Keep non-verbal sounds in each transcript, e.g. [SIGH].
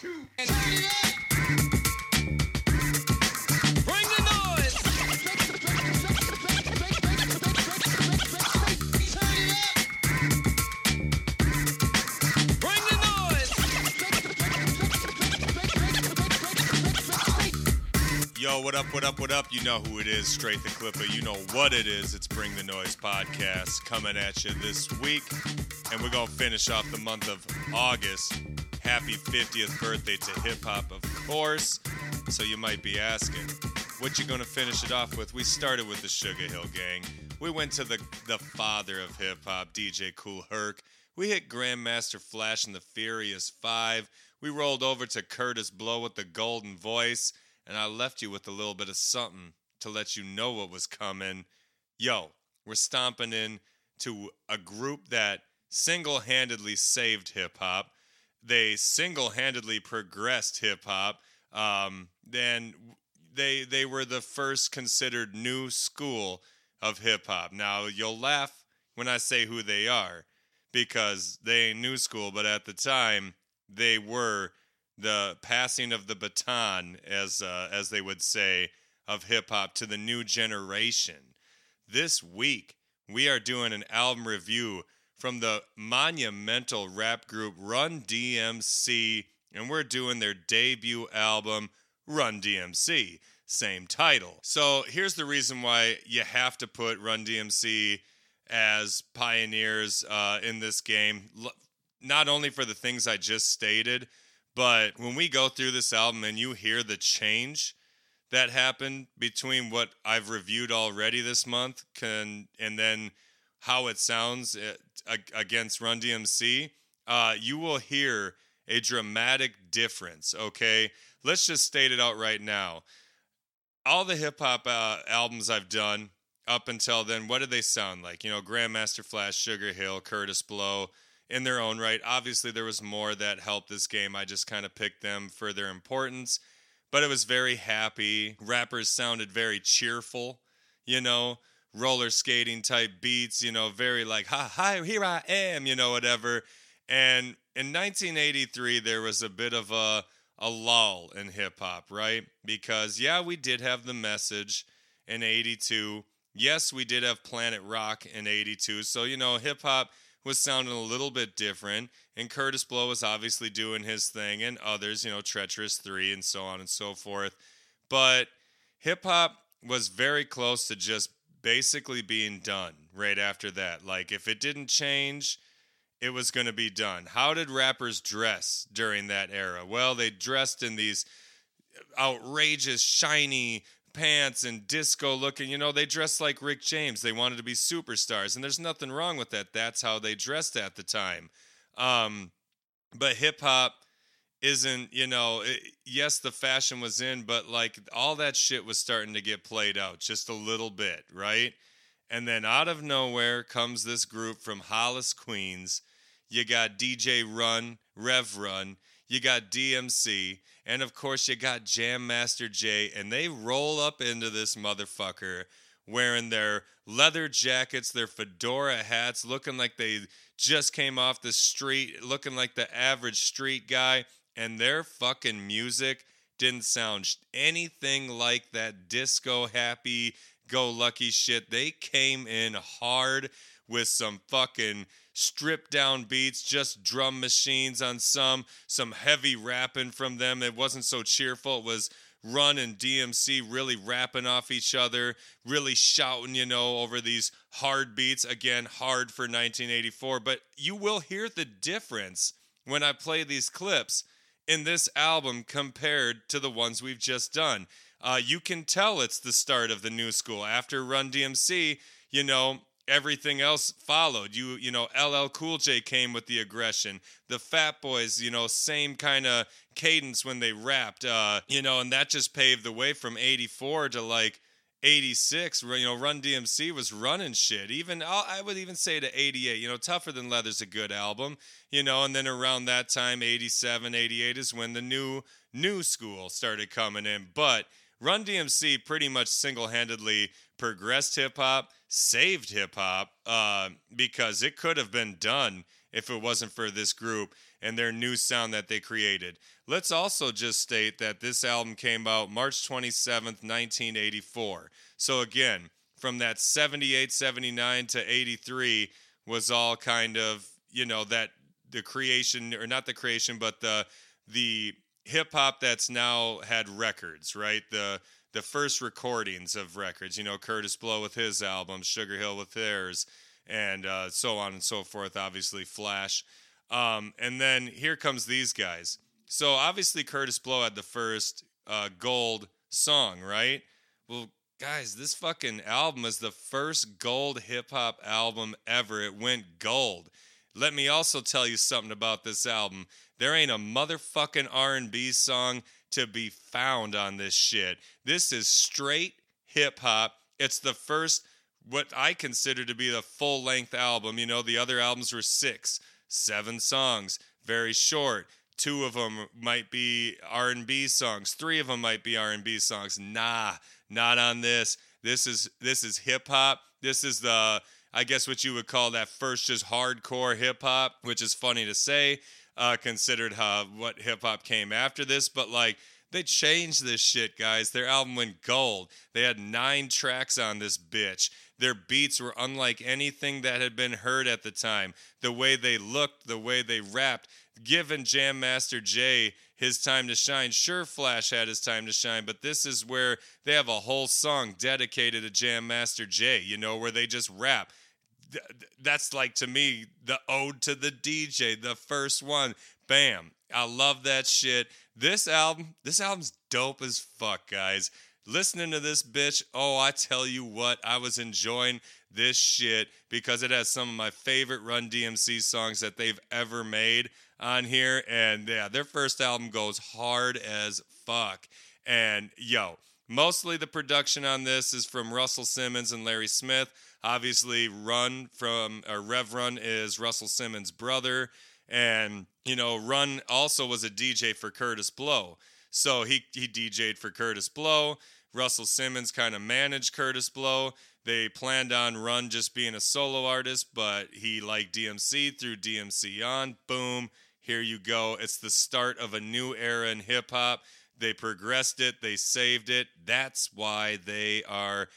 Yo, what up, what up, what up? You know who it is, Straight the Clipper. You know what it is. It's Bring the Noise podcast coming at you this week. And we're going to finish off the month of August. Happy 50th birthday to hip hop, of course. So you might be asking, what you to finish it off with? We started with the Sugar Hill Gang. We went to the, the father of hip hop, DJ Kool Herc. We hit Grandmaster Flash and the Furious Five. We rolled over to Kurtis Blow with the Golden Voice and I left you with a little bit of something to let you know what was coming. Yo, we're stomping in to a group that single handedly saved hip hop. They single handedly progressed hip hop. Um, then they they were the first considered new school of hip hop. Now you'll laugh when I say who they are because they ain't new school, but at the time they were the passing of the baton, as uh, as they would say, of hip hop to the new generation. This week, we are doing an album review from the monumental rap group Run DMC, and we're doing their debut album, Run DMC. Same title. So here's the reason why you have to put Run DMC as pioneers uh, in this game. Not only for the things I just stated, but when we go through this album and you hear the change that happened between what I've reviewed already this month can, and then how it sounds against Run DMC, uh, you will hear a dramatic difference. Okay, let's just state it out right now. All the hip hop uh, albums I've done up until then, what did they sound like? You know, Grandmaster Flash, Sugar Hill, Kurtis Blow in their own right. Obviously, there was more that helped this game. I just kind of picked them for their importance, but it was very happy. Rappers sounded very cheerful, you know, roller skating type beats, you know, very like, ha, hi, here I am, you know, whatever. And in 1983, there was a bit of a, a lull in hip hop, right? Because, yeah, we did have the message in 82. Yes, we did have Planet Rock in 82. So, you know, hip hop was sounding a little bit different. And Kurtis Blow was obviously doing his thing, and others, you know, Treacherous 3 and so on and so forth. But hip hop was very close to just basically being done right after that. Like, if it didn't change, it was going to be done. How did rappers dress during that era? Well, they dressed in these outrageous, shiny pants and disco looking. You know, they dressed like Rick James. They wanted to be superstars, and there's nothing wrong with that. That's how they dressed at the time. Um, but hip hop isn't, you know, it, yes, the fashion was in, but like all that shit was starting to get played out just a little bit, right? And then out of nowhere comes this group from Hollis, Queens. You got DJ Run, Rev Run. You got DMC. And of course, you got Jam Master Jay, and they roll up into this motherfucker wearing their leather jackets, their fedora hats, looking like they just came off the street, looking like the average street guy. And their fucking music didn't sound anything like that disco happy go lucky shit. They came in hard with some fucking stripped down beats, just drum machines on some, some heavy rapping from them. It wasn't so cheerful. It was Run and DMC really rapping off each other, really shouting, you know, over these hard beats. Again, hard for 1984, but you will hear the difference when I play these clips in this album compared to the ones we've just done. Uh, you can tell it's the start of the new school. After Run DMC, you know, everything else followed. You you know, LL Cool J came with the aggression. The Fat Boys, you know, same kind of cadence when they rapped. Uh, you know, and that just paved the way from '84 to like 86 you know run dmc was running shit. Even i would even say to 88 you know tougher than leather's a good album you know and then around that time 87 88 is when the new new school started coming in. But run dmc pretty much single-handedly progressed hip-hop saved hip hop uh, because it could have been done if it wasn't for this group. and their new sound that they created. Let's also just state that this album came out March 27th, 1984. So again, from that 78, 79 to 83 was all kind of, you know, that the creation or not the creation, but the the hip hop that's now had records, right? The the first recordings of records, you know, Kurtis Blow with his album, Sugar Hill with theirs, and uh, so on and so forth. Obviously, Flash, um, and then here comes these guys. So obviously, Kurtis Blow had the first uh, gold song, right? Well, guys, this fucking album is the first gold hip hop album ever. It went gold. Let me also tell you something about this album. There ain't a motherfucking R&B song to be found on this shit. This is straight hip hop. It's the first what I consider to be the full-length album. You know, the other albums were 6, 7 songs, very short. Two of them might be R&B songs. Three of them might be R&B songs. Nah, not on this. This is this is hip hop. This is the I guess what you would call that first just hardcore hip hop, which is funny to say, uh, considered how what hip hop came after this. But like they changed this shit, guys. Their album went gold. They had nine tracks on this bitch. Their beats were unlike anything that had been heard at the time. The way they looked, the way they rapped, given Jam Master Jay his time to shine. Sure, Flash had his time to shine, but this is where they have a whole song dedicated to Jam Master Jay, you know, where they just rap. Th- th- That's like to me the ode to the DJ, the first one. Bam. I love that shit. This album, this album's dope as fuck, guys. Listening to this bitch, oh, I tell you what, I was enjoying this shit because it has some of my favorite Run DMC songs that they've ever made on here. And yeah, their first album goes hard as fuck. And yo, mostly the production on this is from Russell Simmons and Larry Smith. Obviously, Run from or Rev Run is Russell Simmons' brother. And, you know, Run also was a DJ for Kurtis Blow. So he, he DJ'd for Kurtis Blow. Russell Simmons kind of managed Kurtis Blow. They planned on Run just being a solo artist, but he liked DMC, threw DMC on. Boom, here you go. It's the start of a new era in hip hop. They progressed it, they saved it. That's why they are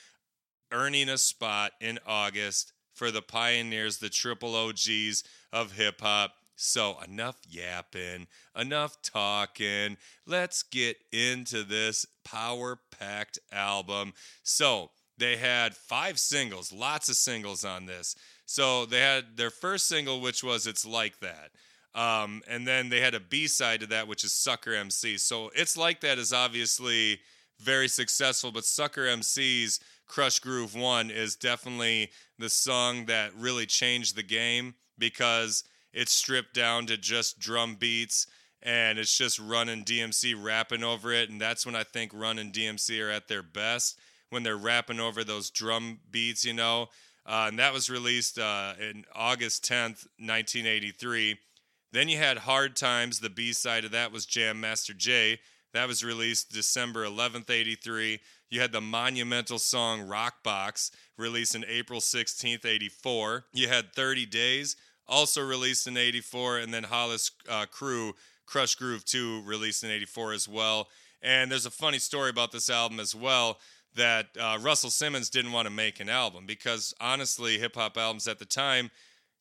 earning a spot in August for the pioneers, the triple OGs of hip hop. So, enough yapping, enough talking. Let's get into this power packed album. So, they had five singles, lots of singles on this. So, they had their first single, which was It's Like That. Um, and then they had a B side to that, which is Sucker MC. So, It's Like That is obviously very successful, but Sucker MC's Krush Groove 1 is definitely the song that really changed the game because it's stripped down to just drum beats and it's just Run and DMC rapping over it. And that's when I think Run and DMC are at their best when they're rapping over those drum beats, you know. Uh, and that was released uh, in August 10th, 1983. Then you had Hard Times. The B side of that was Jam Master Jay. That was released December 11th, 83. You had the monumental song Rock Box, released in April 16th, 84. You had 30 Days, also released in 84. And then Hollis uh, Crew, Krush Groove 2, released in 84 as well. And there's a funny story about this album as well that uh, Russell Simmons didn't want to make an album because honestly, hip hop albums at the time,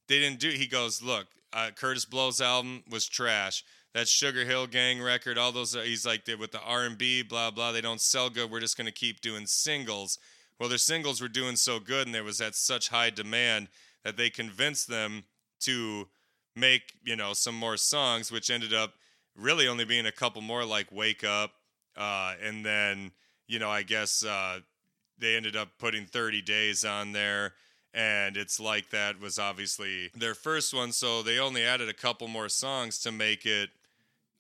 they didn't do. He goes, look, uh, Kurtis Blow's album was trash. That Sugar Hill Gang record, all those. uh, He's like with the R and B, blah blah. They don't sell good. We're just gonna keep doing singles. Well, their singles were doing so good, and there was at such high demand that they convinced them to make you know some more songs, which ended up really only being a couple more, like Wake Up, uh, and then you know I guess uh, they ended up putting 30 Days on there and it's like that was obviously their first one so they only added a couple more songs to make it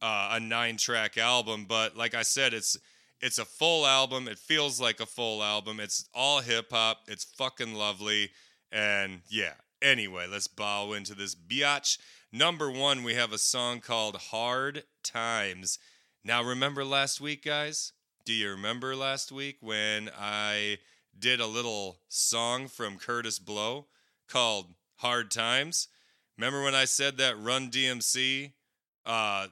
uh, a nine track album but like i said it's it's a full album. It feels like a full album. It's all hip hop. It's fucking lovely. And yeah anyway let's bow into this biatch. Number one we have a song called hard times. Now remember last week guys? Do you remember last week when i did a little song from Kurtis Blow called Hard Times. Remember when I said that Run DMC uh,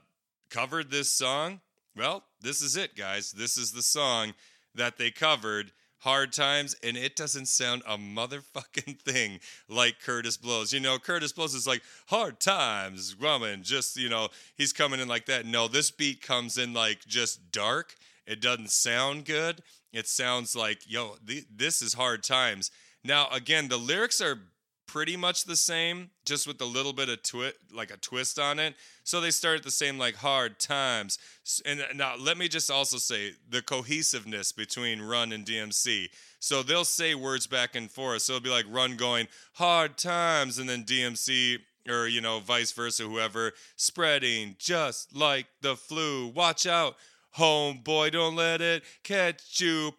covered this song. Well, this is it, guys. This is the song that they covered. Hard Times, and it doesn't sound a motherfucking [LAUGHS] thing like Kurtis Blows. You know, Kurtis Blows is like Hard Times, Grumman, just, you know, he's coming in like that. No, this beat comes in like just dark. It doesn't sound good. It sounds like, yo, th- this is Hard Times. Now, again, the lyrics are pretty much the same, just with a little bit of twist, like a twist on it. So they start at the same, like hard times. And now let me just also say the cohesiveness between Run and DMC. So they'll say words back and forth. So it'll be like Run going hard times, and then DMC or you know vice versa, whoever spreading just like the flu. Watch out. Homeboy, don't let it catch you.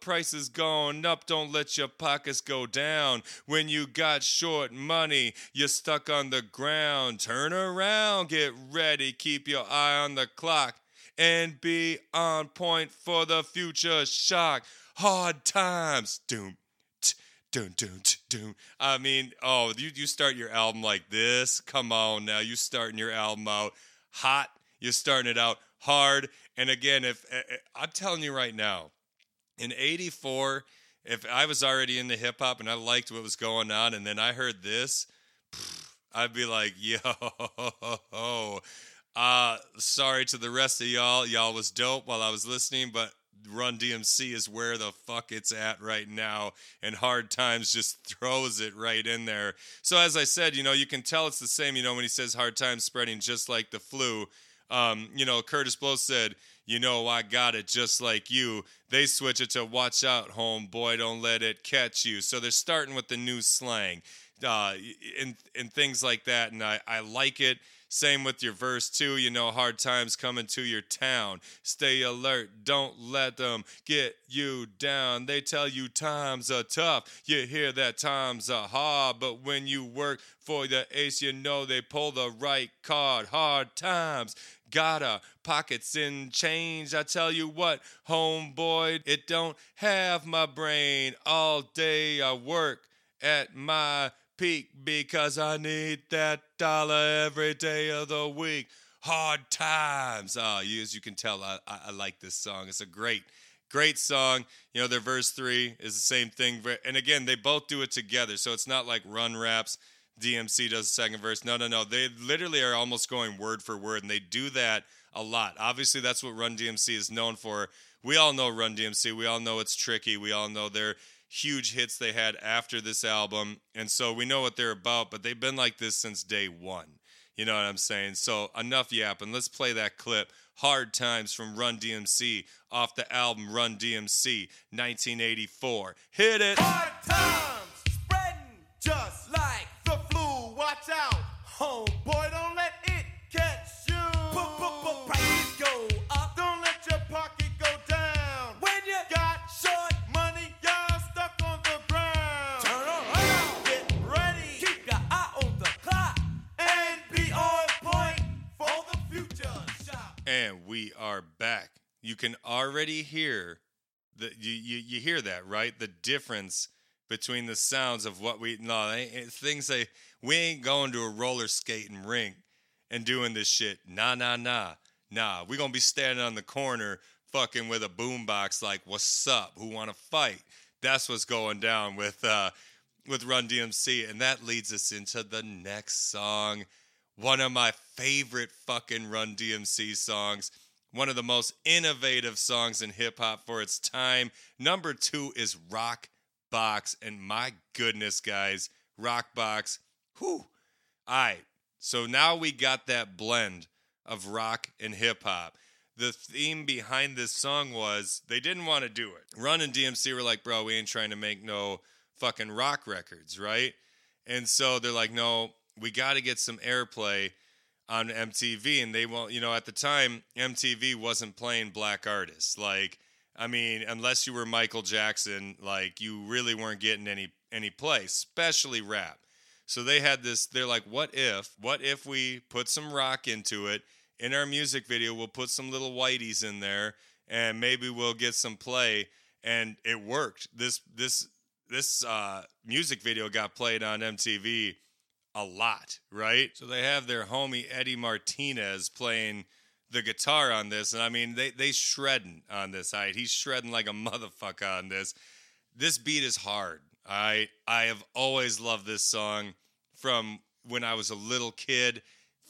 Prices going up, don't let your pockets go down. When you got short money, you're stuck on the ground. Turn around, get ready, keep your eye on the clock, and be on point for the future shock. Hard times, doom. Doom, doom, doom. I mean, oh, you, you start your album like this. Come on now. You starting your album out hot. You're starting it out hard. And again, if eh, eh, I'm telling you right now, in 84, if I was already into hip hop and I liked what was going on, and then I heard this, I'd be like, [LAUGHS] yo, uh, sorry to the rest of y'all. Y'all was dope while I was listening, but Run DMC is where the fuck it's at right now, and Hard Times just throws it right in there. So, as I said, you know, you can tell it's the same, you know, when he says Hard Times spreading just like the flu. Um, you know, Kurtis Blow said, you know, I got it just like you. They switch it to watch out, homeboy, don't let it catch you. So they're starting with the new slang uh, and, and things like that. And I, I like it. Same with your verse too. You know, hard times coming to your town. Stay alert. Don't let them get you down. They tell you times are tough. You hear that times are hard. But when you work for the ace, you know they pull the right card. Hard times. Gotta pockets in change. I tell you what, homeboy, it don't have my brain. All day I work at my peak because I need that dollar every day of the week. Hard times. Ah, you, as you can tell, I, I, I like this song. It's a great, great song. You know, their verse three is the same thing. And again, they both do it together. So it's not like run raps. DMC does the second verse. No, no, no. They literally are almost going word for word, and they do that a lot. Obviously, that's what Run DMC is known for. We all know Run DMC. We all know it's tricky. We all know they're huge hits they had after this album. And so we know what they're about, but they've been like this since day one. You know what I'm saying? So enough yapping. Let's play that clip. Hard Times from Run DMC off the album Run DMC 1984. Hit it. Hard times spreading just like homeboy, don't let it catch you. Prices go up, don't let your pocket go down. When you got short money, you're stuck on the ground. Turn around, get ready, keep your eye on the clock, and be on point for the future shop. And we are back. You can already hear the you, you you hear that, right? The difference between the sounds of what we no they, things say we ain't going to a roller skating rink and doing this shit. Nah, nah, nah. Nah, we to be standing on the corner fucking with a boombox like, "What's up? Who want to fight?" That's what's going down with uh with Run DMC and that leads us into the next song one of my favorite fucking Run DMC songs. One of the most innovative songs in hip hop for its time. Number two is Rock Box. And my goodness, guys, Rock Box. Whew. All right. So now we got that blend of rock and hip hop. The theme behind this song was they didn't want to do it. Run and DMC were like, bro, we ain't trying to make no fucking rock records, right? And so they're like, no, we got to get some airplay on MTV. And they won't, you know, at the time, MTV wasn't playing black artists. Like, I mean, unless you were Michael Jackson, like you really weren't getting any any play, especially rap. So they had this, they're like, what if, what if we put some rock into it? In our music video, we'll put some little whiteys in there and maybe we'll get some play. And it worked. This this this uh, music video got played on MTV a lot, right? So they have their homie Eddie Martinez playing the guitar on this, and I mean they they shredding on this. He's shredding like a motherfucker on this. This beat is hard. I I have always loved this song from when I was a little kid.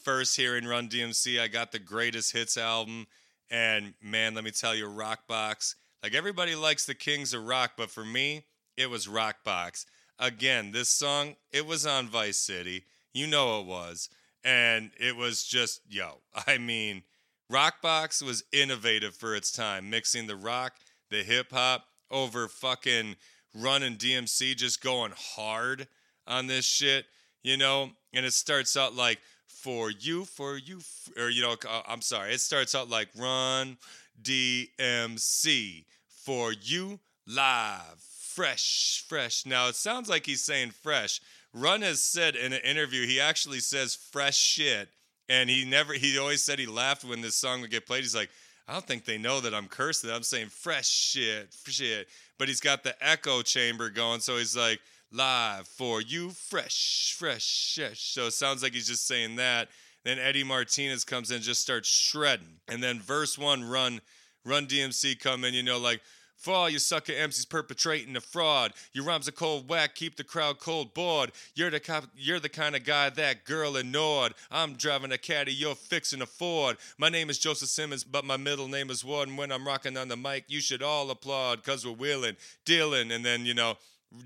First hearing Run DMC, I got the greatest hits album, and man, let me tell you, Rockbox. Like everybody likes the Kings of Rock, but for me, it was Rockbox. Again, this song, it was on Vice City. You know it was. And it was just, yo, I mean, Rockbox was innovative for its time, mixing the rock, the hip hop over fucking Run and DMC just going hard on this shit, you know? And it starts out like, for you, for you, or, you know, uh, I'm sorry, it starts out like Run DMC for you live, fresh, fresh. Now it sounds like he's saying fresh. Run has said in an interview, he actually says fresh shit. And he never, he always said he laughed when this song would get played. He's like, I don't think they know that I'm cursing. I'm saying fresh shit, shit. But he's got the echo chamber going. So he's like, live for you, fresh, fresh, fresh. So it sounds like he's just saying that. Then Eddie Martinez comes in, just starts shredding. And then verse one, run, run DMC come in, you know, like, for all you sucker MCs perpetrating the fraud, your rhymes are cold whack, keep the crowd cold bored. You're the cop, you're the kind of guy that girl ignored. I'm driving a caddy, you're fixing a Ford. My name is Joseph Simmons, but my middle name is Warden. When I'm rocking on the mic, you should all applaud, cause we're wheeling, dealing, and then you know,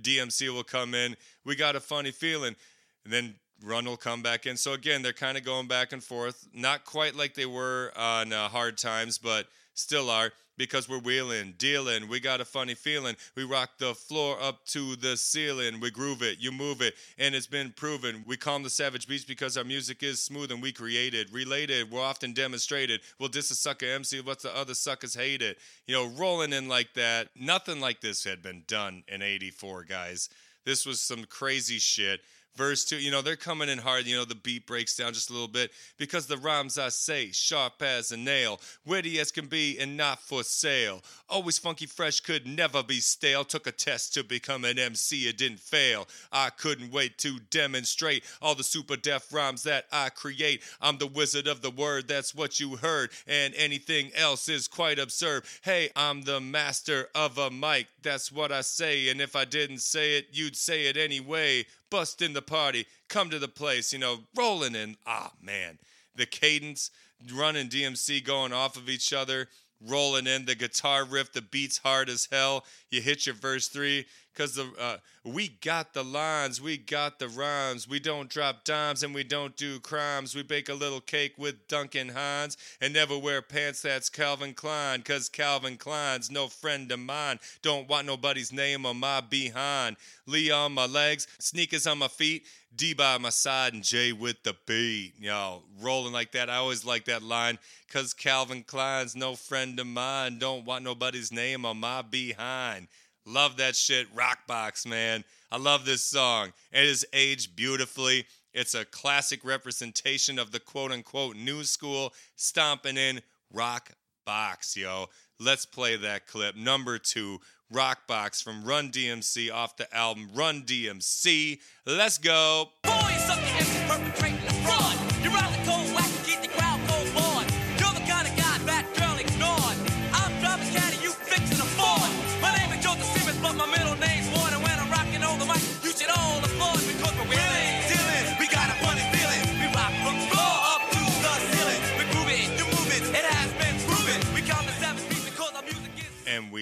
DMC will come in. We got a funny feeling, and then Run will come back in. So again, they're kind of going back and forth, not quite like they were on uh, Hard Times, but still are because we're wheeling, dealing. We got a funny feeling. We rock the floor up to the ceiling. We groove it, you move it, and it's been proven. We calm the savage beats because our music is smooth and we created, related. We're often demonstrated. We'll diss a sucker MC, what the other suckers hated. You know, rolling in like that. Nothing like this had been done in '84, guys. This was some crazy shit verse two, you know, they're coming in hard. You know, the beat breaks down just a little bit because the rhymes I say, sharp as a nail, witty as can be, and not for sale. Always funky, fresh, could never be stale. Took a test to become an MC, it didn't fail. I couldn't wait to demonstrate all the super deaf rhymes that I create. I'm the wizard of the word, that's what you heard, and anything else is quite absurd. Hey, I'm the master of a mic, that's what I say, and if I didn't say it, you'd say it anyway bust in the party, come to the place, you know, rolling in. Ah, man. The cadence, running DMC going off of each other, rolling in the guitar riff, the beats hard as hell. You hit your verse three because uh, we got the lines, we got the rhymes. We don't drop dimes and we don't do crimes. We bake a little cake with Duncan Hines and never wear pants that's Calvin Klein because Calvin Klein's no friend of mine. Don't want nobody's name on my behind. Lee on my legs, sneakers on my feet. D by my side and J with the beat. Y'all rolling like that. I always like that line because Calvin Klein's no friend of mine. Don't want nobody's name on my behind. Love that shit. Rockbox, man. I love this song. It is aged beautifully. It's a classic representation of the quote unquote new school stomping in rock box, yo. Let's play that clip. Number two, Rockbox from Run DMC off the album Run DMC. Let's go.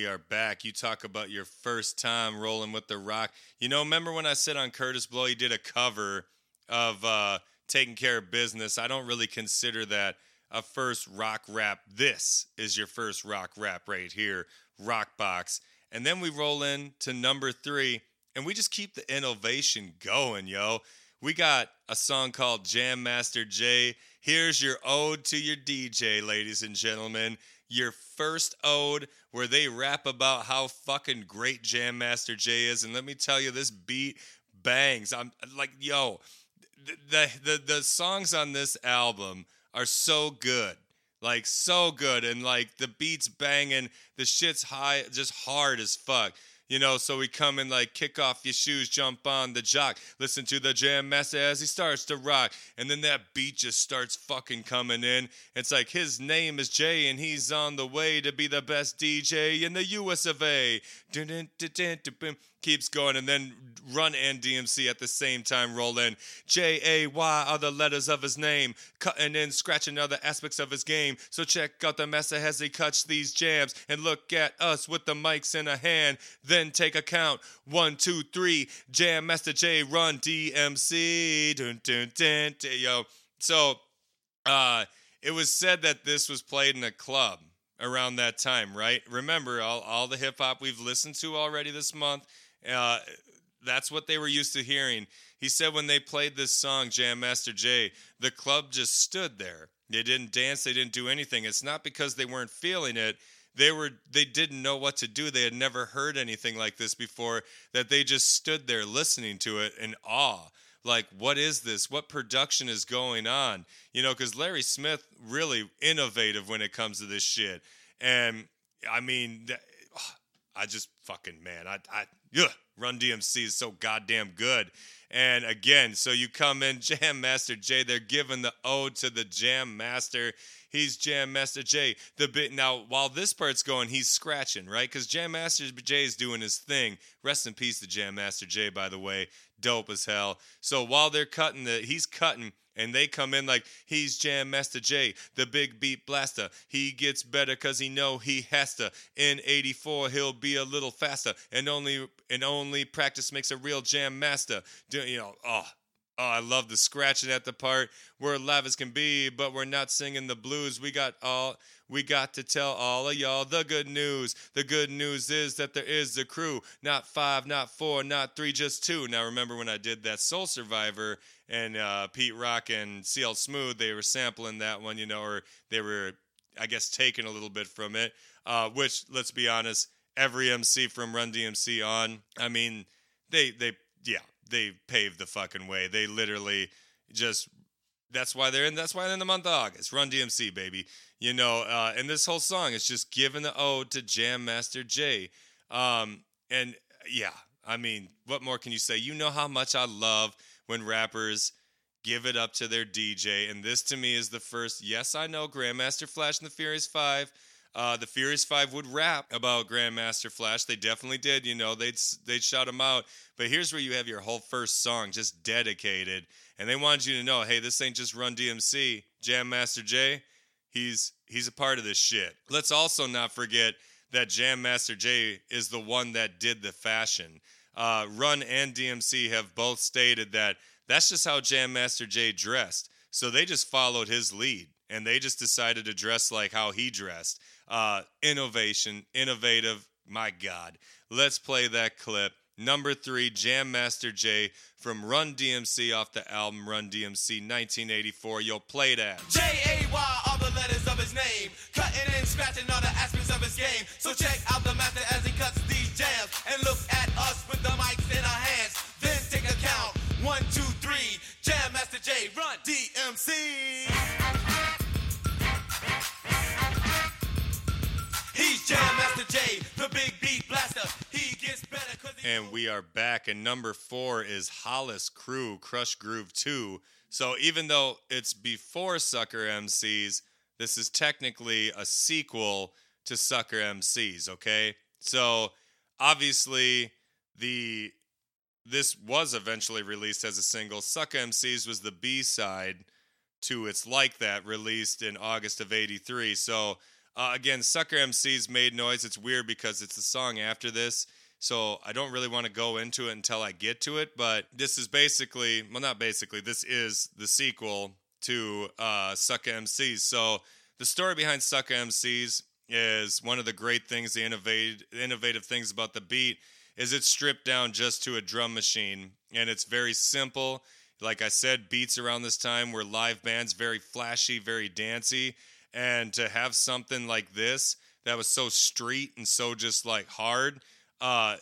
We are back. You talk about your first time rolling with the rock. You know, remember when I said on Kurtis Blow, he did a cover of uh, Taking Care of Business? I don't really consider that a first rock rap. This is your first rock rap right here, Rock Box. And then we roll in to number three, and we just keep the innovation going, yo. We got a song called Jam Master Jay. Here's your ode to your DJ, ladies and gentlemen. Your first ode where they rap about how fucking great Jam Master Jay is. And let me tell you, this beat bangs. I'm like, yo, the the the songs on this album are so good. Like so good and like the beats banging, the shit's high just hard as fuck. You know, so we come and like kick off your shoes, jump on the jock, listen to the jam master as he starts to rock. And then that beat just starts fucking coming in. It's like his name is Jay and he's on the way to be the best DJ in the US of A. Keeps going and then run and DMC at the same time roll in. J A Y are the letters of his name, cutting in, scratching other aspects of his game. So check out the master as he cuts these jams and look at us with the mics in a hand. Then take a count. One, two, three. Jam Master Jay, run DMC. Dun, dun, dun, dun, yo. So uh, it was said that this was played in a club around that time, right? Remember, all, all the hip hop we've listened to already this month, uh, that's what they were used to hearing. He said when they played this song, Jam Master Jay, the club just stood there. They didn't dance, they didn't do anything. It's not because they weren't feeling it. They were they didn't know what to do. They had never heard anything like this before that they just stood there listening to it in awe like what is this what production is going on you know because larry smith really innovative when it comes to this shit and i mean [SIGHS] i just fucking man i i ugh, run dmc is so goddamn good. And again so you come in [LAUGHS] jam master jay they're giving the ode to the jam master. He's jam master jay the bit now while this part's going he's scratching right? Because jam master jay is doing his thing. Rest in peace to jam master jay by the way. Dope as hell. So while they're cutting the, he's cutting, and they come in like he's Jam Master Jay, the big beat blaster. He gets better cause he know he has to. In '84, he'll be a little faster, and only and only practice makes a real jam master. Do you know? Oh. Oh, I love the scratching at the part. We're live as can be, but we're not singing the blues. We got all we got to tell all of y'all the good news. The good news is that there is a crew, not five, not four, not three, just two. Now remember when I did that Soul Survivor and uh, Pete Rock and CL Smooth, they were sampling that one, you know, or they were, I guess, taking a little bit from it. Uh, which, let's be honest, every MC from Run DMC on, I mean, they they yeah, they paved the fucking way. They literally just that's why they're in that's why they're in the month of August. Run DMC, baby. You know, uh, and this whole song is just giving the ode to Jam Master Jay. Um, and yeah, I mean, what more can you say? You know how much I love when rappers give it up to their DJ, and this to me is the first. Yes, I know Grandmaster Flash and the Furious Five. Uh, the Furious Five would rap about Grandmaster Flash. They definitely did. You know, they'd they'd shout him out. But here's where you have your whole first song just dedicated, and they wanted you to know, hey, this ain't just Run DMC, Jam Master Jay. He's he's a part of this shit. Let's also not forget that Jam Master Jay is the one that did the fashion. Uh, Run and DMC have both stated that that's just how Jam Master Jay dressed. So they just followed his lead and they just decided to dress like how he dressed. Uh, innovation, innovative. My God. Let's play that clip. Number three, Jam Master Jay from Run DMC off the album Run DMC 1984. Yo, play that. J A Y all the letters of his name, cutting and scratching all the aspects of his game. So check out the master as he cuts these jams, and look at us with the mics in our hands. Then take a count. One, two, three. Jam Master Jay, run DMC. And we are back, and number four is Hollis Crew Krush Groove 2. So even though it's before Sucker MCs, this is technically a sequel to Sucker MCs, okay? So obviously the this was eventually released as a single. Sucker MCs was the B side to It's Like That, released in August of 83. So, uh, again, Sucker MCs made noise. It's weird because it's the song after this. So, I don't really want to go into it until I get to it. But this is basically, well, not basically, this is the sequel to uh, Sucker MCs. So, the story behind Sucker MCs is one of the great things, the innovative, innovative things about the beat is it's stripped down just to a drum machine and it's very simple. Like I said, beats around this time were live bands, very flashy, very dancey. And to have something like this that was so street and so just like hard, uh,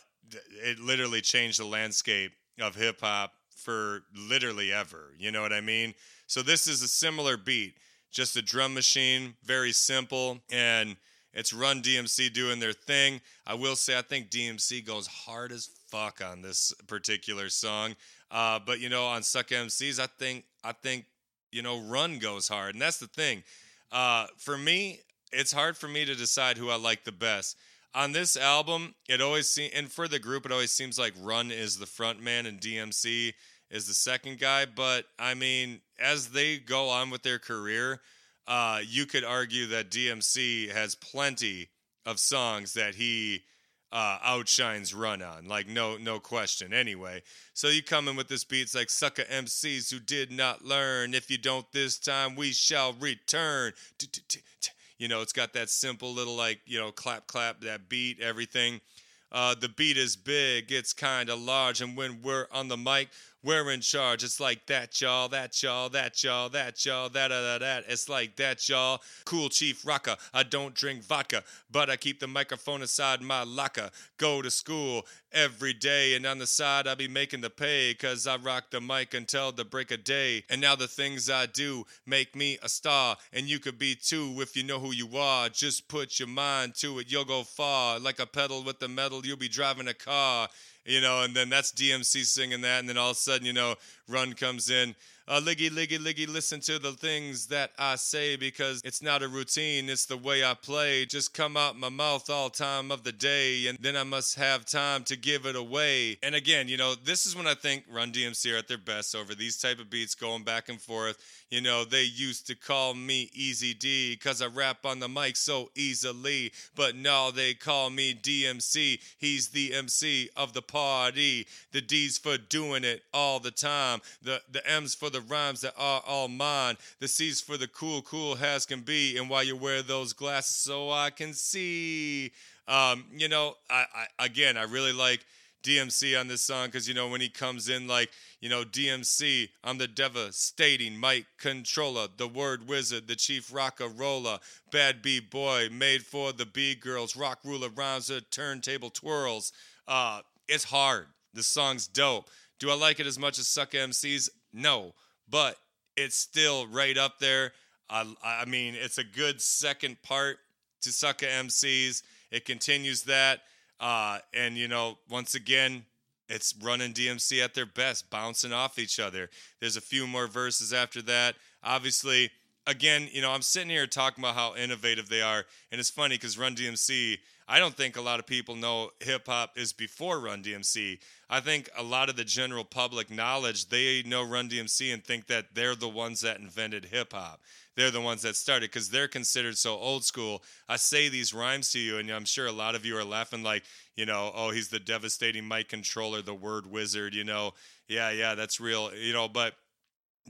it literally changed the landscape of hip hop for literally ever. You know what I mean? So this is a similar beat, just a drum machine, very simple, and It's Run DMC doing their thing. I will say, I think DMC goes hard as fuck on this particular song. Uh, but you know, on Suck MCs, I think I think you know Run goes hard, and that's the thing. Uh, for me, it's hard for me to decide who I like the best. On this album, it always seems, and for the group, it always seems like Run is the front man and DMC is the second guy. But I mean, as they go on with their career, uh, you could argue that DMC has plenty of songs that he uh, outshines Run on, like no no question. Anyway, so you come in with this beat, it's like sucker MCs who did not learn. If you don't this time, we shall return. You know, it's got that simple little like you know clap clap that beat everything. Uh, the beat is big, it's kind of large, and when we're on the mic, we're in charge. It's like that, y'all, that, y'all, that, y'all, that, y'all, that, uh, that, that. It's like that, y'all. Cool Chief Rocker. I don't drink vodka, but I keep the microphone inside my locker. Go to school every day, and on the side, I be making the pay, cause I rock the mic until the break of day. And now the things I do make me a star, and you could be too if you know who you are. Just put your mind to it, you'll go far. Like a pedal with the metal, you'll be driving a car you know, and then that's DMC singing that, and then all of a sudden, you know, Run comes in. Uh, liggy, liggy, liggy, listen to the things that I say because it's not a routine, it's the way I play. Just come out my mouth all time of the day, and then I must have time to give it away. And again, you know, this is when I think Run DMC are at their best over these type of beats going back and forth. You know, they used to call me Easy D because I rap on the mic so easily, but now they call me DMC. He's the MC of the party. The D's for doing it all the time. The the M's for the rhymes that are all mine. The C's for the cool, cool as can be. And while you wear those glasses so I can see. Um, you know, I, I again, I really like DMC on this song because you know when he comes in like you know DMC, I'm the devastating mic controller, the word wizard, the chief rocker roller, bad B boy, made for the B girls, rock ruler rhymes, a turntable twirls. Uh, it's hard. The song's dope. Do I like it as much as Suck MCs? No, but it's still right up there. I, I mean, it's a good second part to Sucker MCs. It continues that. Uh, and, you know, once again, it's running DMC at their best, bouncing off each other. There's a few more verses after that. Obviously, again, you know, I'm sitting here talking about how innovative they are. And it's funny because Run DMC, I don't think a lot of people know hip hop is before Run DMC. I think a lot of the general public knowledge, they know Run DMC and think that they're the ones that invented hip hop they're the ones that started because they're considered so old school. I say these rhymes to you, and I'm sure a lot of you are laughing like, you know, oh, he's the devastating mic controller, the word wizard, you know. Yeah, yeah, that's real, you know, but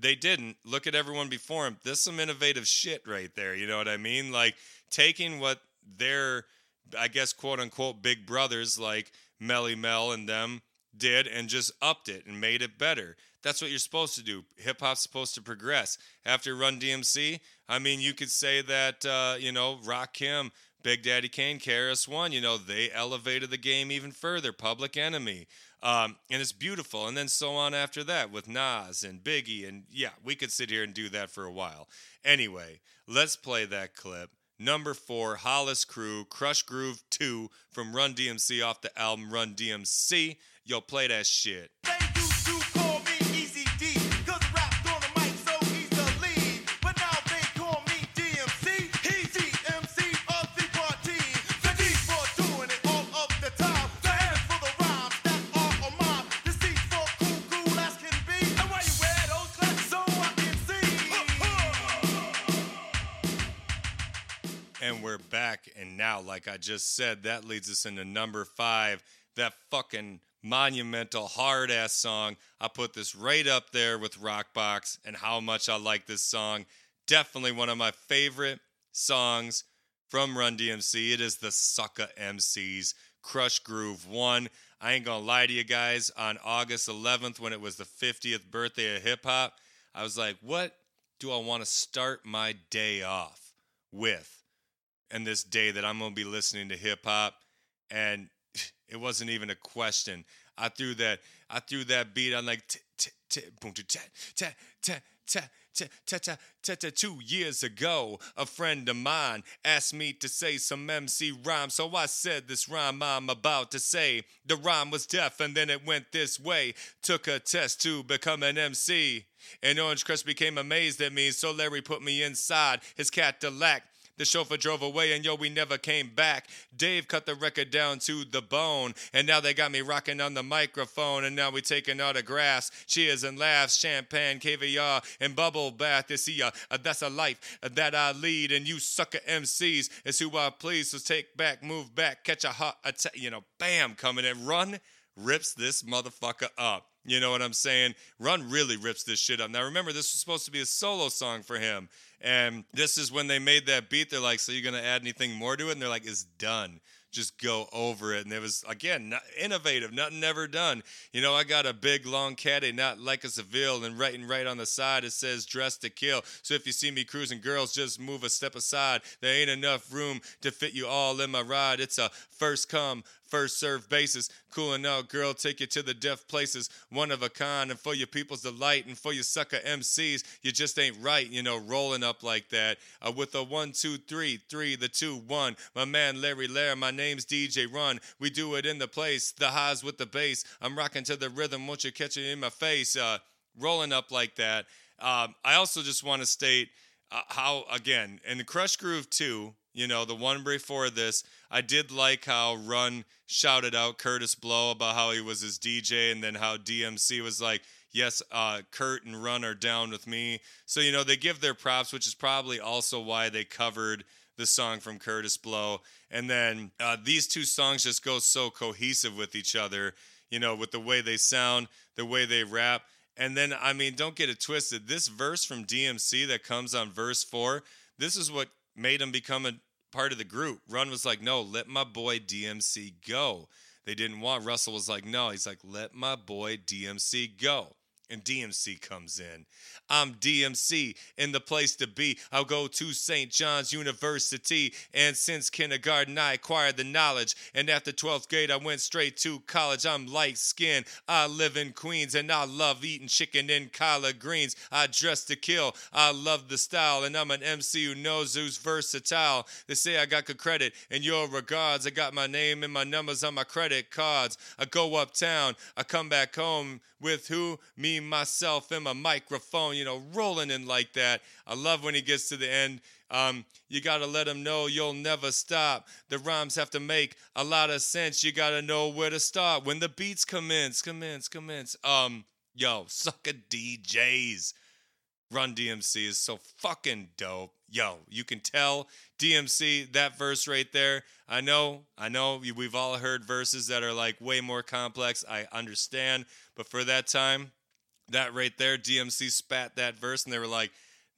they didn't. Look at everyone before him. There's some innovative shit right there, you know what I mean? Like taking what their, I guess, quote unquote, big brothers like Melle Mel and them did and just upped it and made it better. That's what you're supposed to do. Hip hop's supposed to progress. After Run DMC, I mean, you could say that, uh, you know, Rakim, Big Daddy Kane, KRS One, you know, they elevated the game even further. Public Enemy. Um, and it's beautiful. And then so on after that with Nas and Biggie. And yeah, we could sit here and do that for a while. Anyway, let's play that clip. Number four, Hollis Crew, Krush Groove 2 from Run DMC off the album Run DMC. Yo, play that shit. And now, like I just said, that leads us into number five. That fucking monumental hard ass song. I put this right up there with Rockbox and how much I like this song. Definitely one of my favorite songs from Run DMC. It is the Sucker MCs Krush Groove 1. I ain't gonna lie to you guys, on August 11th, when it was the 50th birthday of hip hop, I was like, what do I wanna start my day off with? And this day that I'm gonna be listening to hip hop. And it wasn't even a question. I threw that I threw that beat on like boom ta ta ta ta two years ago, a friend of mine asked me to say some MC rhyme, so I said this rhyme I'm about to say. The rhyme was deaf, and then it went this way. Took a test to become an MC. And Orange Krush became amazed at me, so Larry put me inside his Cadillac. The chauffeur drove away and yo, we never came back. Dave cut the record down to the bone. And now they got me rocking on the microphone. And now we taking autographs. Cheers and laughs, champagne, caviar, and bubble bath. You see, uh, uh, that's a life uh, that I lead. And you sucker MCs is who I please. So take back, move back, catch a hot attack. You know, bam, coming in. Run rips this motherfucker up. You know what I'm saying? Run really rips this shit up. Now remember, this was supposed to be a solo song for him. And this is when they made that beat. They're like, so you're gonna add anything more to it? And they're like, it's done. Just go over it. And it was again not innovative, nothing ever done. You know, I got a big long caddy, not like a Seville, and writing right on the side it says dress to kill. So if you see me cruising, girls, just move a step aside. There ain't enough room to fit you all in my ride. It's a first come, first serve basis. Cooling out, girl, take you to the deaf places. One of a kind, and for your people's delight, and for your sucker MCs, you just ain't right, you know, rolling up like that. Uh, with a one, two, three, three, the two, one. My man Larry Larr, my name's DJ Run. We do it in the place, the highs with the bass. I'm rocking to the rhythm, won't you catch it in my face? Uh, rolling up like that. Um, I also just want to state uh, how, again, in the Krush Groove 2, you know, the one before this, I did like how Run shouted out Kurtis Blow about how he was his DJ, and then how DMC was like, yes, uh, Kurt and Run are down with me. So, you know, they give their props, which is probably also why they covered the song from Kurtis Blow. And then uh, these two songs just go so cohesive with each other, you know, with the way they sound, the way they rap. And then, I mean, don't get it twisted. This verse from DMC that comes on verse four, this is what made him become a part of the group. Run was like, no, let my boy DMC go. They didn't want Russell was like, no, he's like, let my boy DMC go. And DMC comes in. I'm DMC in the place to be. I'll go to St. John's University. And since kindergarten, I acquired the knowledge. And after 12th grade, I went straight to college. I'm light skinned. I live in Queens. And I love eating chicken and collard greens. I dress to kill. I love the style. And I'm an MC who knows who's versatile. They say I got good credit. In your regards, I got my name and my numbers on my credit cards. I go uptown. I come back home with who? Me, myself, and my microphone, you know, rolling in like that. I love when he gets to the end. Um, you gotta let him know you'll never stop. The rhymes have to make a lot of sense. You gotta know where to start. When the beats commence, commence, commence. Um, yo, [LAUGHS] sucker DJs. Run DMC is so fucking dope. Yo, you can tell DMC that verse right there. I know, I know we've all heard verses that are like way more complex. I understand, but for that time, that right there, DMC spat that verse and they were like,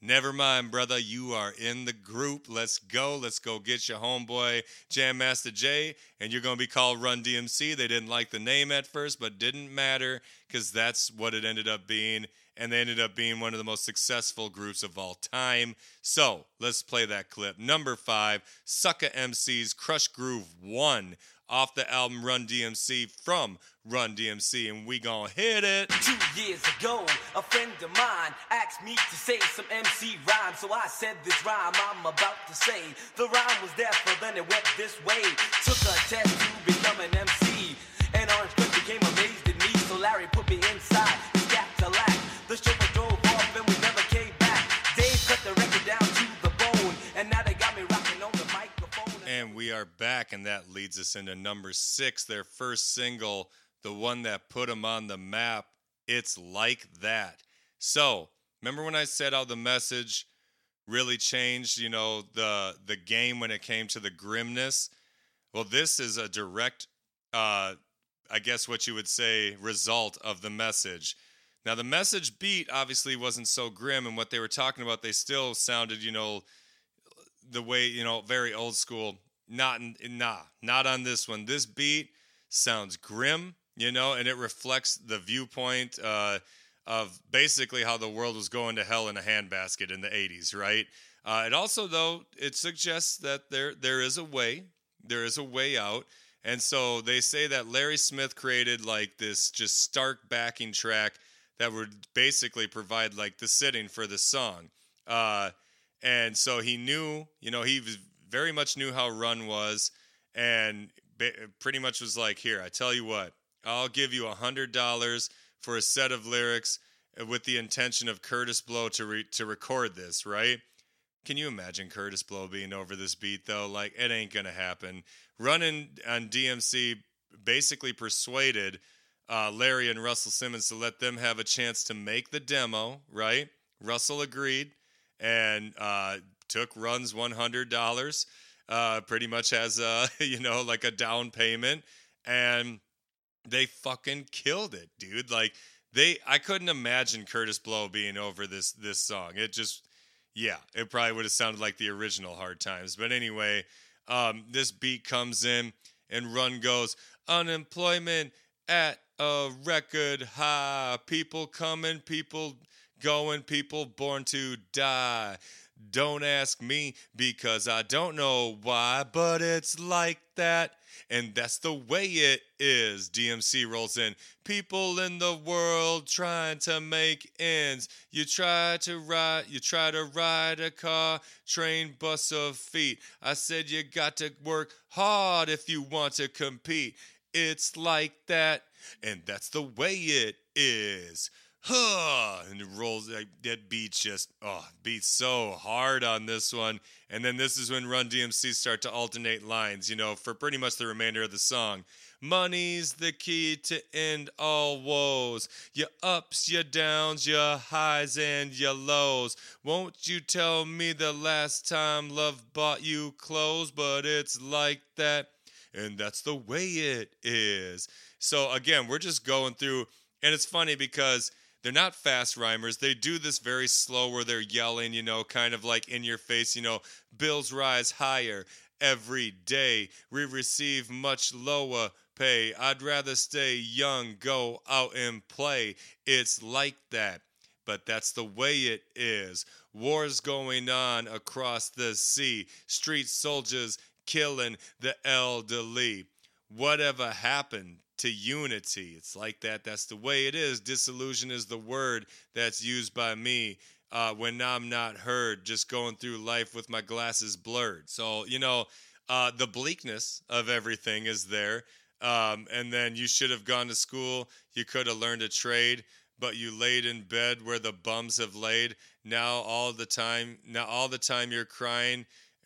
Never mind, brother. You are in the group. Let's go. Let's go get your homeboy Jam Master Jay, and you're going to be called Run DMC. They didn't like the name at first, but didn't matter because that's what it ended up being. And they ended up being one of the most successful groups of all time. So let's play that clip. Number five, Sucker MC's Krush Groove 1 off the album Run DMC from Run DMC, and we gonna hit it. Two years ago, a friend of mine asked me to say some MC rhyme, so I said this rhyme I'm about to say. The rhyme was there, but then it went this way. Took a test to become an MC, we are back, and that leads us into number six, their first single, the one that put them on the map. It's like that. So, remember when I said how the message really changed, you know, the the game when it came to the grimness? Well, this is a direct, uh, I guess what you would say, result of the message. Now, the message beat obviously wasn't so grim, and what they were talking about, they still sounded, you know, the way you know very old school not nah not on this one. This beat sounds grim you know and it reflects the viewpoint uh, of basically how the world was going to hell in a handbasket in the 80s right? Uh, it also though it suggests that there there is a way there is a way out. And so they say that larry smith created like this just stark backing track that would basically provide like the sitting for the song. Uh, and so he knew, you know, he was very much knew how Run was, and pretty much was like, "Here, I tell you what, I'll give you a hundred dollars for a set of lyrics uh, with the intention of Kurtis Blow to re- to record this, right?" Can you imagine Kurtis Blow being over this beat though? Like it ain't gonna happen. Running on DMC basically persuaded uh, Larry and Russell Simmons to let them have a chance to make the demo. Right? Russell agreed and uh, took Run's one hundred dollars, uh, pretty much as a [LAUGHS] you know like a down payment, and they fucking killed it, dude. Like they, I couldn't imagine Kurtis Blow being over this this song. It just yeah, it probably would have sounded like the original Hard Times. But anyway, um, this beat comes in and Run goes, unemployment at a record high. People coming, people going, people born to die. Don't ask me because I don't know why, but it's like that. And that's the way it is. DMC rolls in. People in the world trying to make ends. You try to ride, you try to ride a car, train, bus, or feet. I said you got to work hard if you want to compete. It's like that, and that's the way it is. Huh, and it rolls like that beat just oh beats so hard on this one. And then this is when run dmc start to alternate lines you know for pretty much the remainder of the song. Money's the key to end all woes. Your ups your downs your highs and your lows. Won't you tell me the last time love bought you clothes? But it's like that and that's the way it is. So again we're just going through and it's funny because they're not fast rhymers. They do this very slow where they're yelling, you know, kind of like in your face, you know, bills rise higher every day. We receive much lower pay. I'd rather stay young, go out and play. It's like that. But that's the way it is. Wars going on across the sea. Street soldiers killing the elderly. Whatever happened to unity. It's like that. That's the way it is. Disillusion is the word that's used by me uh, when I'm not heard, just going through life with my glasses blurred. So, you know, uh, the bleakness of everything is there. Um, and then you should have gone to school. You could have learned a trade, but you laid in bed where the bums have laid. Now all the time, now all the time you're crying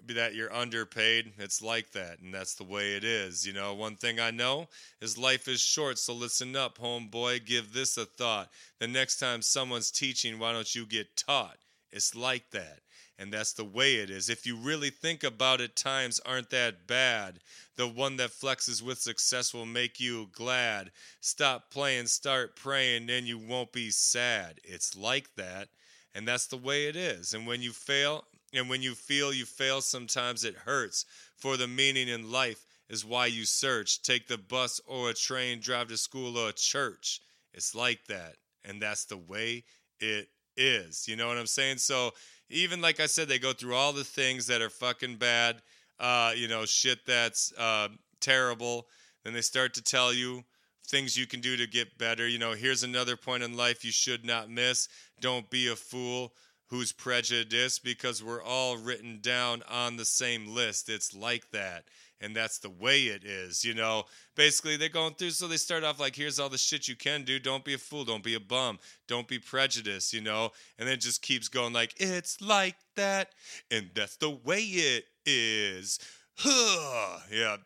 that you're underpaid. It's like that, and that's the way it is. You know, one thing I know is life is short, so listen up, homeboy. Give this a thought. The next time someone's teaching, why don't you get taught? It's like that. And that's the way it is. If you really think about it, times aren't that bad. The one that flexes with success will make you glad. Stop playing, start praying, then you won't be sad. It's like that. And that's the way it is. And when you fail, and when you feel you fail, sometimes it hurts. For the meaning in life is why you search. Take the bus or a train, drive to school or a church. It's like that. And that's the way it is. You know what I'm saying? So, even like I said, they go through all the things that are fucking bad, uh, you know, shit that's uh, terrible. Then they start to tell you things you can do to get better. You know, here's another point in life you should not miss. Don't be a fool who's prejudiced because we're all written down on the same list. It's like that. And that's the way it is, you know. Basically, they're going through, so they start off like, here's all the shit you can do. Don't be a fool. Don't be a bum. Don't be prejudiced, you know. And then it just keeps going like, it's like that. And that's the way it is. [SIGHS] yeah,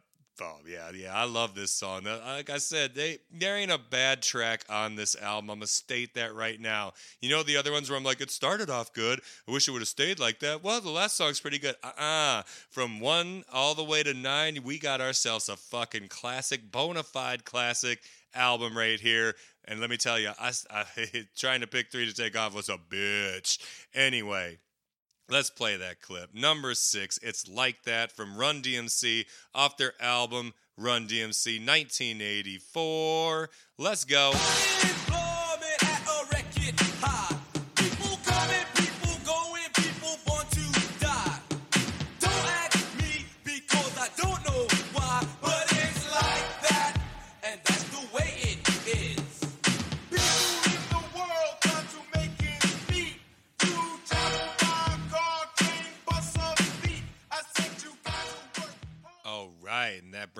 Oh yeah, yeah, I love this song. Like I said, they there ain't a bad track on this album. I'm gonna state that right now. You know the other ones where I'm like, it started off good. I wish it would have stayed like that. Well, the last song's pretty good. Uh-uh. From one all the way to nine, we got ourselves a fucking classic, bona fide classic album right here. And let me tell you, I, I [LAUGHS] trying to pick three to take off was a bitch. Anyway. Let's play that clip. Number six, It's Like That from Run DMC off their album Run DMC 1984. Let's go.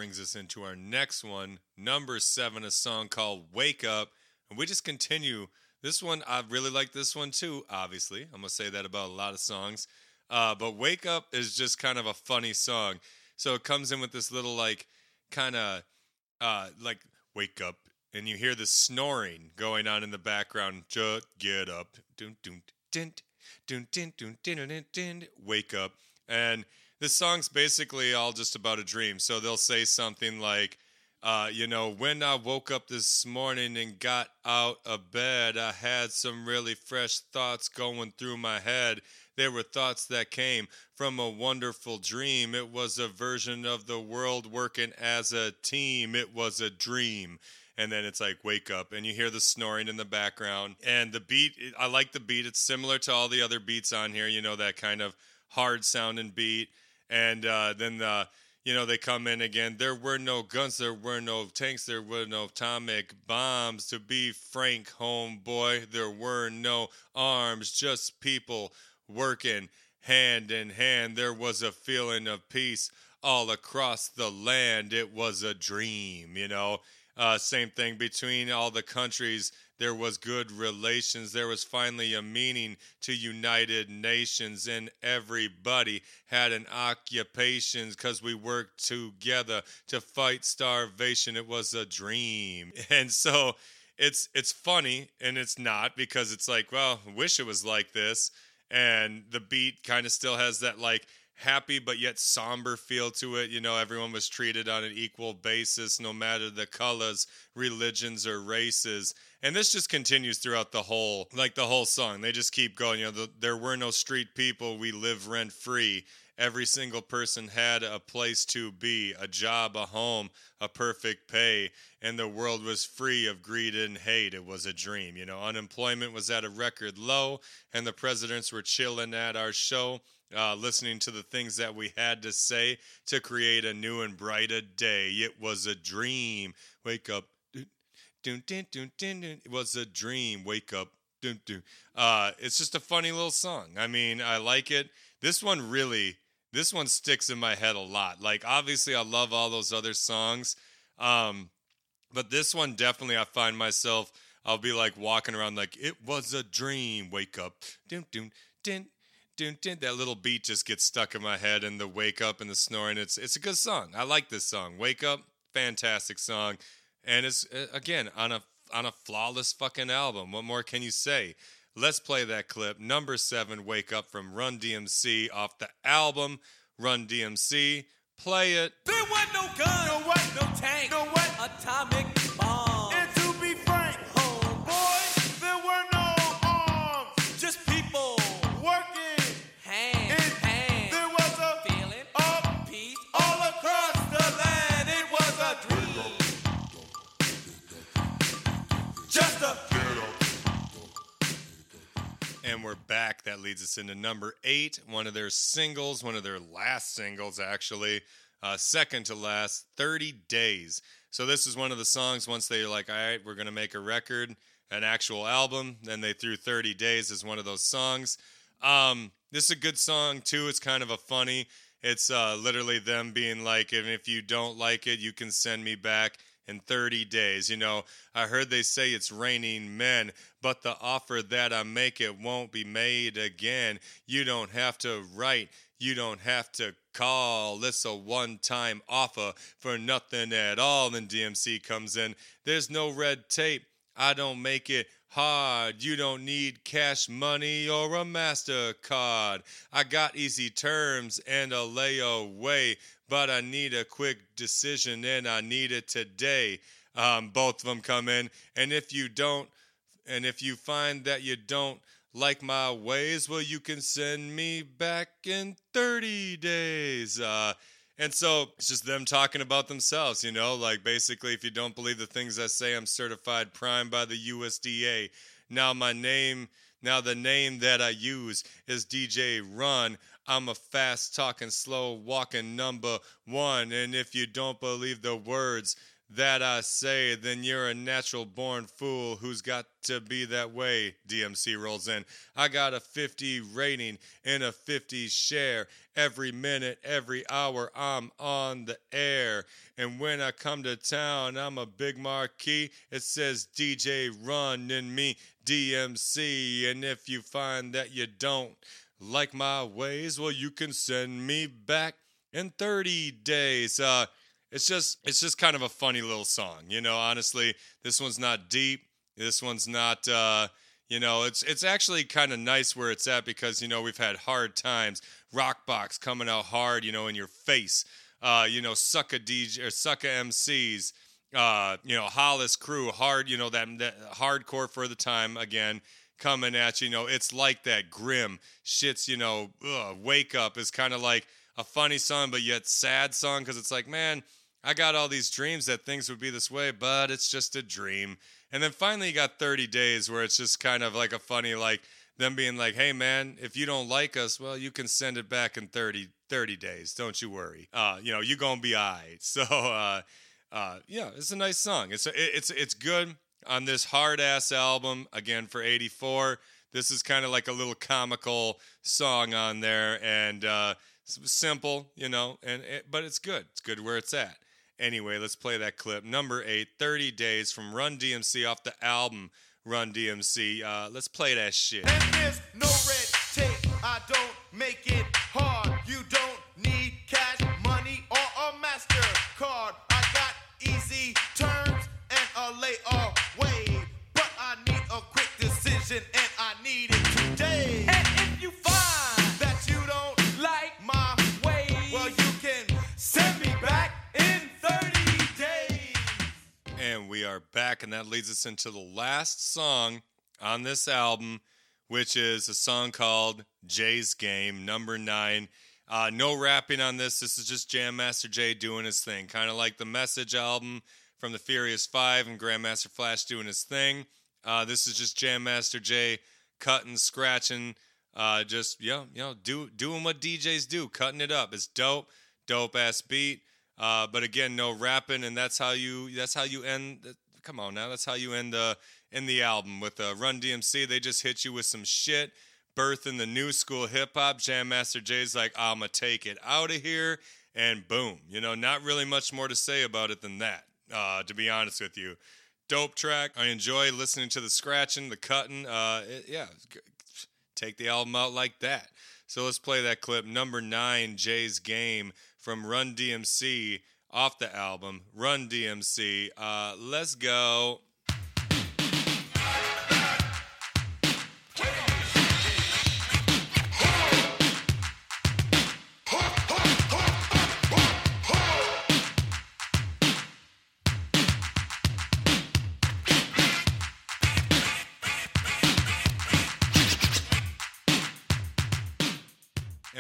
Brings us into our next one, number seven, a song called Wake Up. And we just continue. This one, I really like this one too, obviously. I'm going to say that about a lot of songs. Uh, but Wake Up is just kind of a funny song. So it comes in with this little, like, kind of, uh, like, wake up. And you hear the snoring going on in the background. Just get up. Dun, dun, dun, dun, dun, dun, dun, dun, dun, dun, wake up. And this song's basically all just about a dream. So they'll say something like, uh, you know, when I woke up this morning and got out of bed, I had some really fresh thoughts going through my head. There were thoughts that came from a wonderful dream. It was a version of the world working as a team. It was a dream. And then it's like, wake up. And you hear the snoring in the background. And the beat, I like the beat. It's similar to all the other beats on here, you know, that kind of hard sounding beat. And uh, then the, you know, they come in again. There were no guns, there were no tanks, there were no atomic bombs. To be frank, homeboy, there were no arms, just people working hand in hand. There was a feeling of peace all across the land. It was a dream, you know. Uh, same thing between all the countries. There was good relations. There was finally a meaning to United Nations, and everybody had an occupation because we worked together to fight starvation. It was a dream, [LAUGHS] and so it's it's funny and it's not because it's like, well, wish it was like this, and the beat kind of still has that like happy but yet somber feel to it. You know, everyone was treated on an equal basis, no matter the colors, religions, or races. And this just continues throughout the whole, like the whole song. They just keep going. You know, the, there were no street people. We live rent free. Every single person had a place to be, a job, a home, a perfect pay, and the world was free of greed and hate. It was a dream. You know, unemployment was at a record low, and the presidents were chilling at our show uh, listening to the things that we had to say to create a new and brighter day. It was a dream. Wake up. It was a dream. Wake up. Uh, it's just a funny little song. I mean, I like it. This one really, this one sticks in my head a lot. Like, obviously, I love all those other songs. Um, but this one definitely, I find myself, I'll be like walking around like, it was a dream. Wake up. Dun, dun, dun dun, dun, that little beat just gets stuck in my head and the wake up and the snoring. It's it's a good song. I like this song. Wake up, fantastic song, and it's uh, again on a on a flawless fucking album. What more can you say? Let's play that clip. Number seven, Wake Up from Run DMC off the album Run DMC. Play it. There wasn't no gun, No what? no tank, No what? atomic bomb. And we're back. That leads us into number eight, one of their singles, one of their last singles, actually. Uh, second to last, 30 Days. So, this is one of the songs once they're like, all right, we're going to make a record, an actual album. Then they threw 30 Days as one of those songs. Um, this is a good song, too. It's kind of a funny. It's uh, literally them being like, if you don't like it, you can send me back in 30 days. You know, I heard they say it's raining men, but the offer that I make it won't be made again. You don't have to write, you don't have to call. It's a one-time offer for nothing at all. Then DMC comes in. There's no red tape. I don't make it hard. You don't need cash money or a MasterCard. I got easy terms and a layaway, but I need a quick decision and I need it today. Um, both of them come in. And if you don't, and if you find that you don't like my ways, well, you can send me back in 30 days. Uh, and so it's just them talking about themselves, you know, like basically, if you don't believe the things I say, I'm certified prime by the USDA. Now, my name, now the name that I use is DJ Run. I'm a fast talking, slow walking number one. And if you don't believe the words that I say, then you're a natural born fool who's got to be that way. DMC rolls in. I got a 50 rating and a 50 share. Every minute, every hour, I'm on the air. And when I come to town, I'm a big marquee. It says DJ Run and me, DMC. And if you find that you don't like my ways, well, you can send me back in 30 days. Uh, it's just it's just kind of a funny little song, you know. Honestly, this one's not deep. This one's not. Uh, you know, it's it's actually kind of nice where it's at because you know we've had hard times. Rockbox coming out hard, you know, in your face. Uh, you know, sucka DJ or sucka MCs. Uh, you know, Hollis crew, hard. You know that, that hardcore for the time again coming at you. You know, it's like that grim shits. You know, ugh, wake up is kind of like a funny song, but yet sad song because it's like, man, I got all these dreams that things would be this way, but it's just a dream. And then finally, you got 30 days where it's just kind of like a funny, like them being like, hey, man, if you don't like us, well, you can send it back in 30, 30 days. Don't you worry. Uh, you know, you're to be all right. [LAUGHS] So, uh, uh, yeah, it's a nice song. It's, a, it's, it's good on this hard ass album, again, for 84. This is kind of like a little comical song on there and uh, simple, you know, and it, but it's good. It's good where it's at. Anyway, let's play that clip. Number eight, 30 Days from Run DMC off the album Run DMC. Uh, let's play that shit. That leads us into the last song on this album, which is a song called Jay's Game, number nine. Uh, no rapping on this. This is just Jam Master Jay doing his thing, kind of like the Message album from the Furious Five and Grandmaster Flash doing his thing. Uh, this is just Jam Master Jay cutting, scratching, uh, just you know, you know, do doing what DJs do, cutting it up. It's dope, dope ass beat. Uh, but again, no rapping, and that's how you that's how you end. Come on now, that's how you end the end the album with uh, Run DMC. They just hit you with some shit, birth in the new school hip hop. Jam Master Jay's like, I'ma take it out of here, and boom. You know, not really much more to say about it than that. Uh, to be honest with you, dope track. I enjoy listening to the scratching, the cutting. Uh, it, yeah, take the album out like that. So let's play that clip. Number nine, Jay's Game from Run DMC off the album Run DMC. Uh, let's go.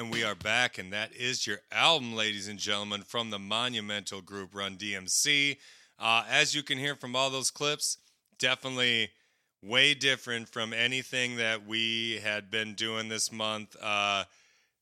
And we are back, and that is your album, ladies and gentlemen, from the monumental group Run DMC. Uh, as you can hear from all those clips, definitely way different from anything that we had been doing this month. Uh,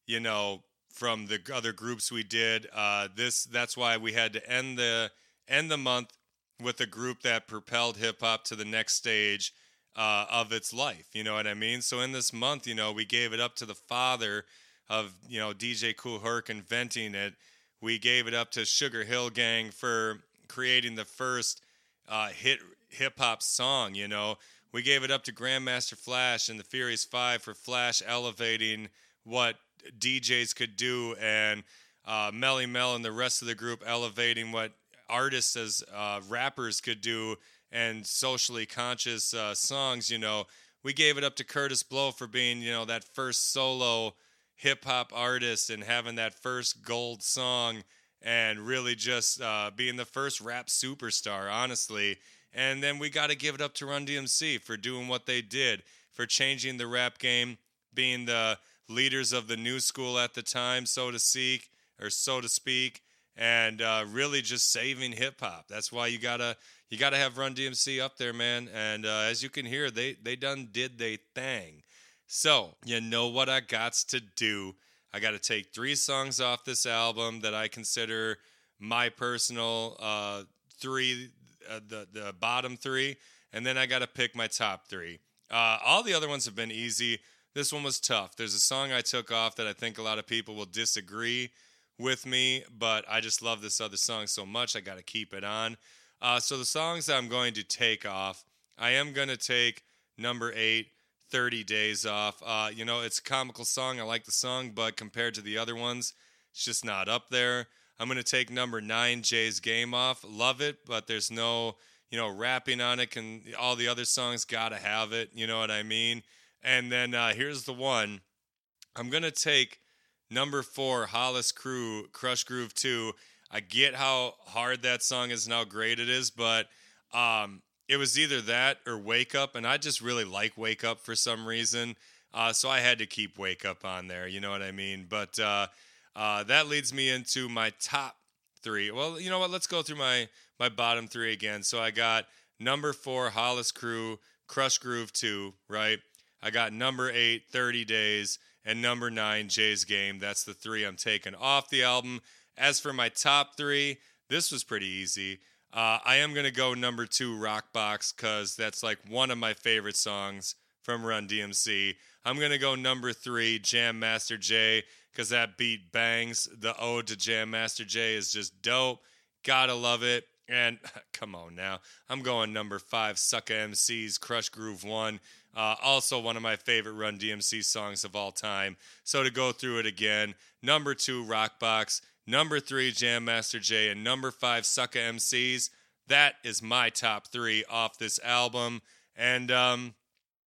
you know, from the other groups we did. Uh, this that's why we had to end the end the month with a group that propelled hip hop to the next stage uh, of its life. You know what I mean? So in this month, you know, we gave it up to the father of you know DJ Kool Herc inventing it. We gave it up to Sugar Hill Gang for creating the first uh, hit hip hop song. You know, we gave it up to Grandmaster Flash and the Furious Five for Flash elevating what DJs could do, and uh, Melle Mel and the rest of the group elevating what artists as uh, rappers could do and socially conscious uh, songs. You know, we gave it up to Kurtis Blow for being you know that first solo hip hop artist and having that first gold song and really just uh, being the first rap superstar, honestly. And then we got to give it up to Run DMC for doing what they did, for changing the rap game, being the leaders of the new school at the time, so to speak, or so to speak, and uh, really just saving hip hop. That's why you gotta you gotta have Run DMC up there, man. And uh, as you can hear, they they done did they thing. So, you know what I got to do. I got to take three songs off this album that I consider my personal uh, three, uh, the the bottom three, and then I got to pick my top three. Uh, all the other ones have been easy. This one was tough. There's a song I took off that I think a lot of people will disagree with me, but I just love this other song so much. I got to keep it on. Uh, so the songs that I'm going to take off, I am going to take number eight, 30 Days off. Uh, you know, it's a comical song. I like the song, but compared to the other ones, it's just not up there. I'm going to take number nine, Jay's Game off. Love it, but there's no, you know, rapping on it. Can all the other songs got to have it? You know what I mean? And then uh, here's the one. I'm going to take number four, Hollis Crew, Krush Groove 2. I get how hard that song is and how great it is, but um, it was either that or Wake Up, and I just really like Wake Up for some reason. Uh, so I had to keep Wake Up on there, you know what I mean? But uh, uh, that leads me into my top three. Well, you know what? Let's go through my, my bottom three again. So I got number four, Hollis Crew, Krush Groove 2, right? I got number eight, 30 Days, and number nine, Jay's Game. That's the three I'm taking off the album. As for my top three, this was pretty easy. Uh, I am to go number two, Rock Box, because that's like one of my favorite songs from Run DMC. I'm to go number three, Jam Master Jay, because that beat bangs. The ode to Jam Master Jay is just dope. Gotta love it. And [LAUGHS] come on now, I'm going number five, Sucker MC's Krush Groove One. Uh, also, one of my favorite Run DMC songs of all time. So, to go through it again number two, Rockbox. Number three, Jam Master Jay. And number five, Sucker MCs. That is my top three off this album. And, um,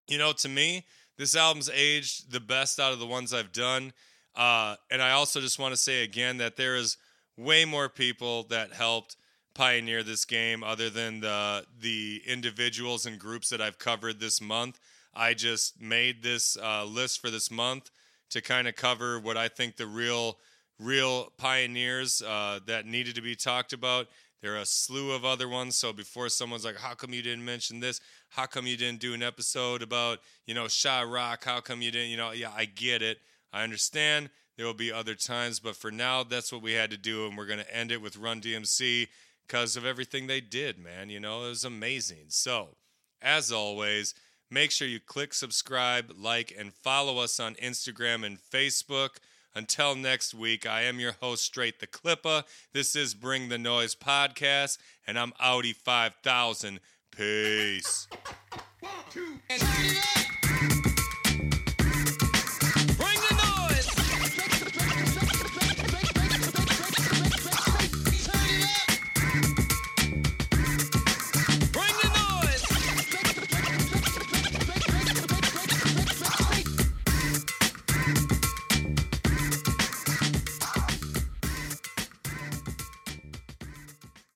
you know, to me, this album's aged the best out of the ones I've done. Uh, and I also just want to say again that there is way more people that helped pioneer this game other than the the individuals and groups that I've covered this month. I just made this uh, list for this month to kind of cover what I think the real real pioneers uh, that needed to be talked about. There are a slew of other ones. So before someone's like, "How come you didn't mention this? How come you didn't do an episode about you know Sha-Rock? How come you didn't? You know, yeah, I get it. I understand. There will be other times, but for now, that's what we had to do, and we're gonna end it with Run DMC because of everything they did, man. You know, it was amazing. So, as always, make sure you click subscribe, like, and follow us on Instagram and Facebook. Until next week, I am your host, Straight the Clipper. This is Bring the Noise podcast, and I'm Audi 5000. Peace. One, two, and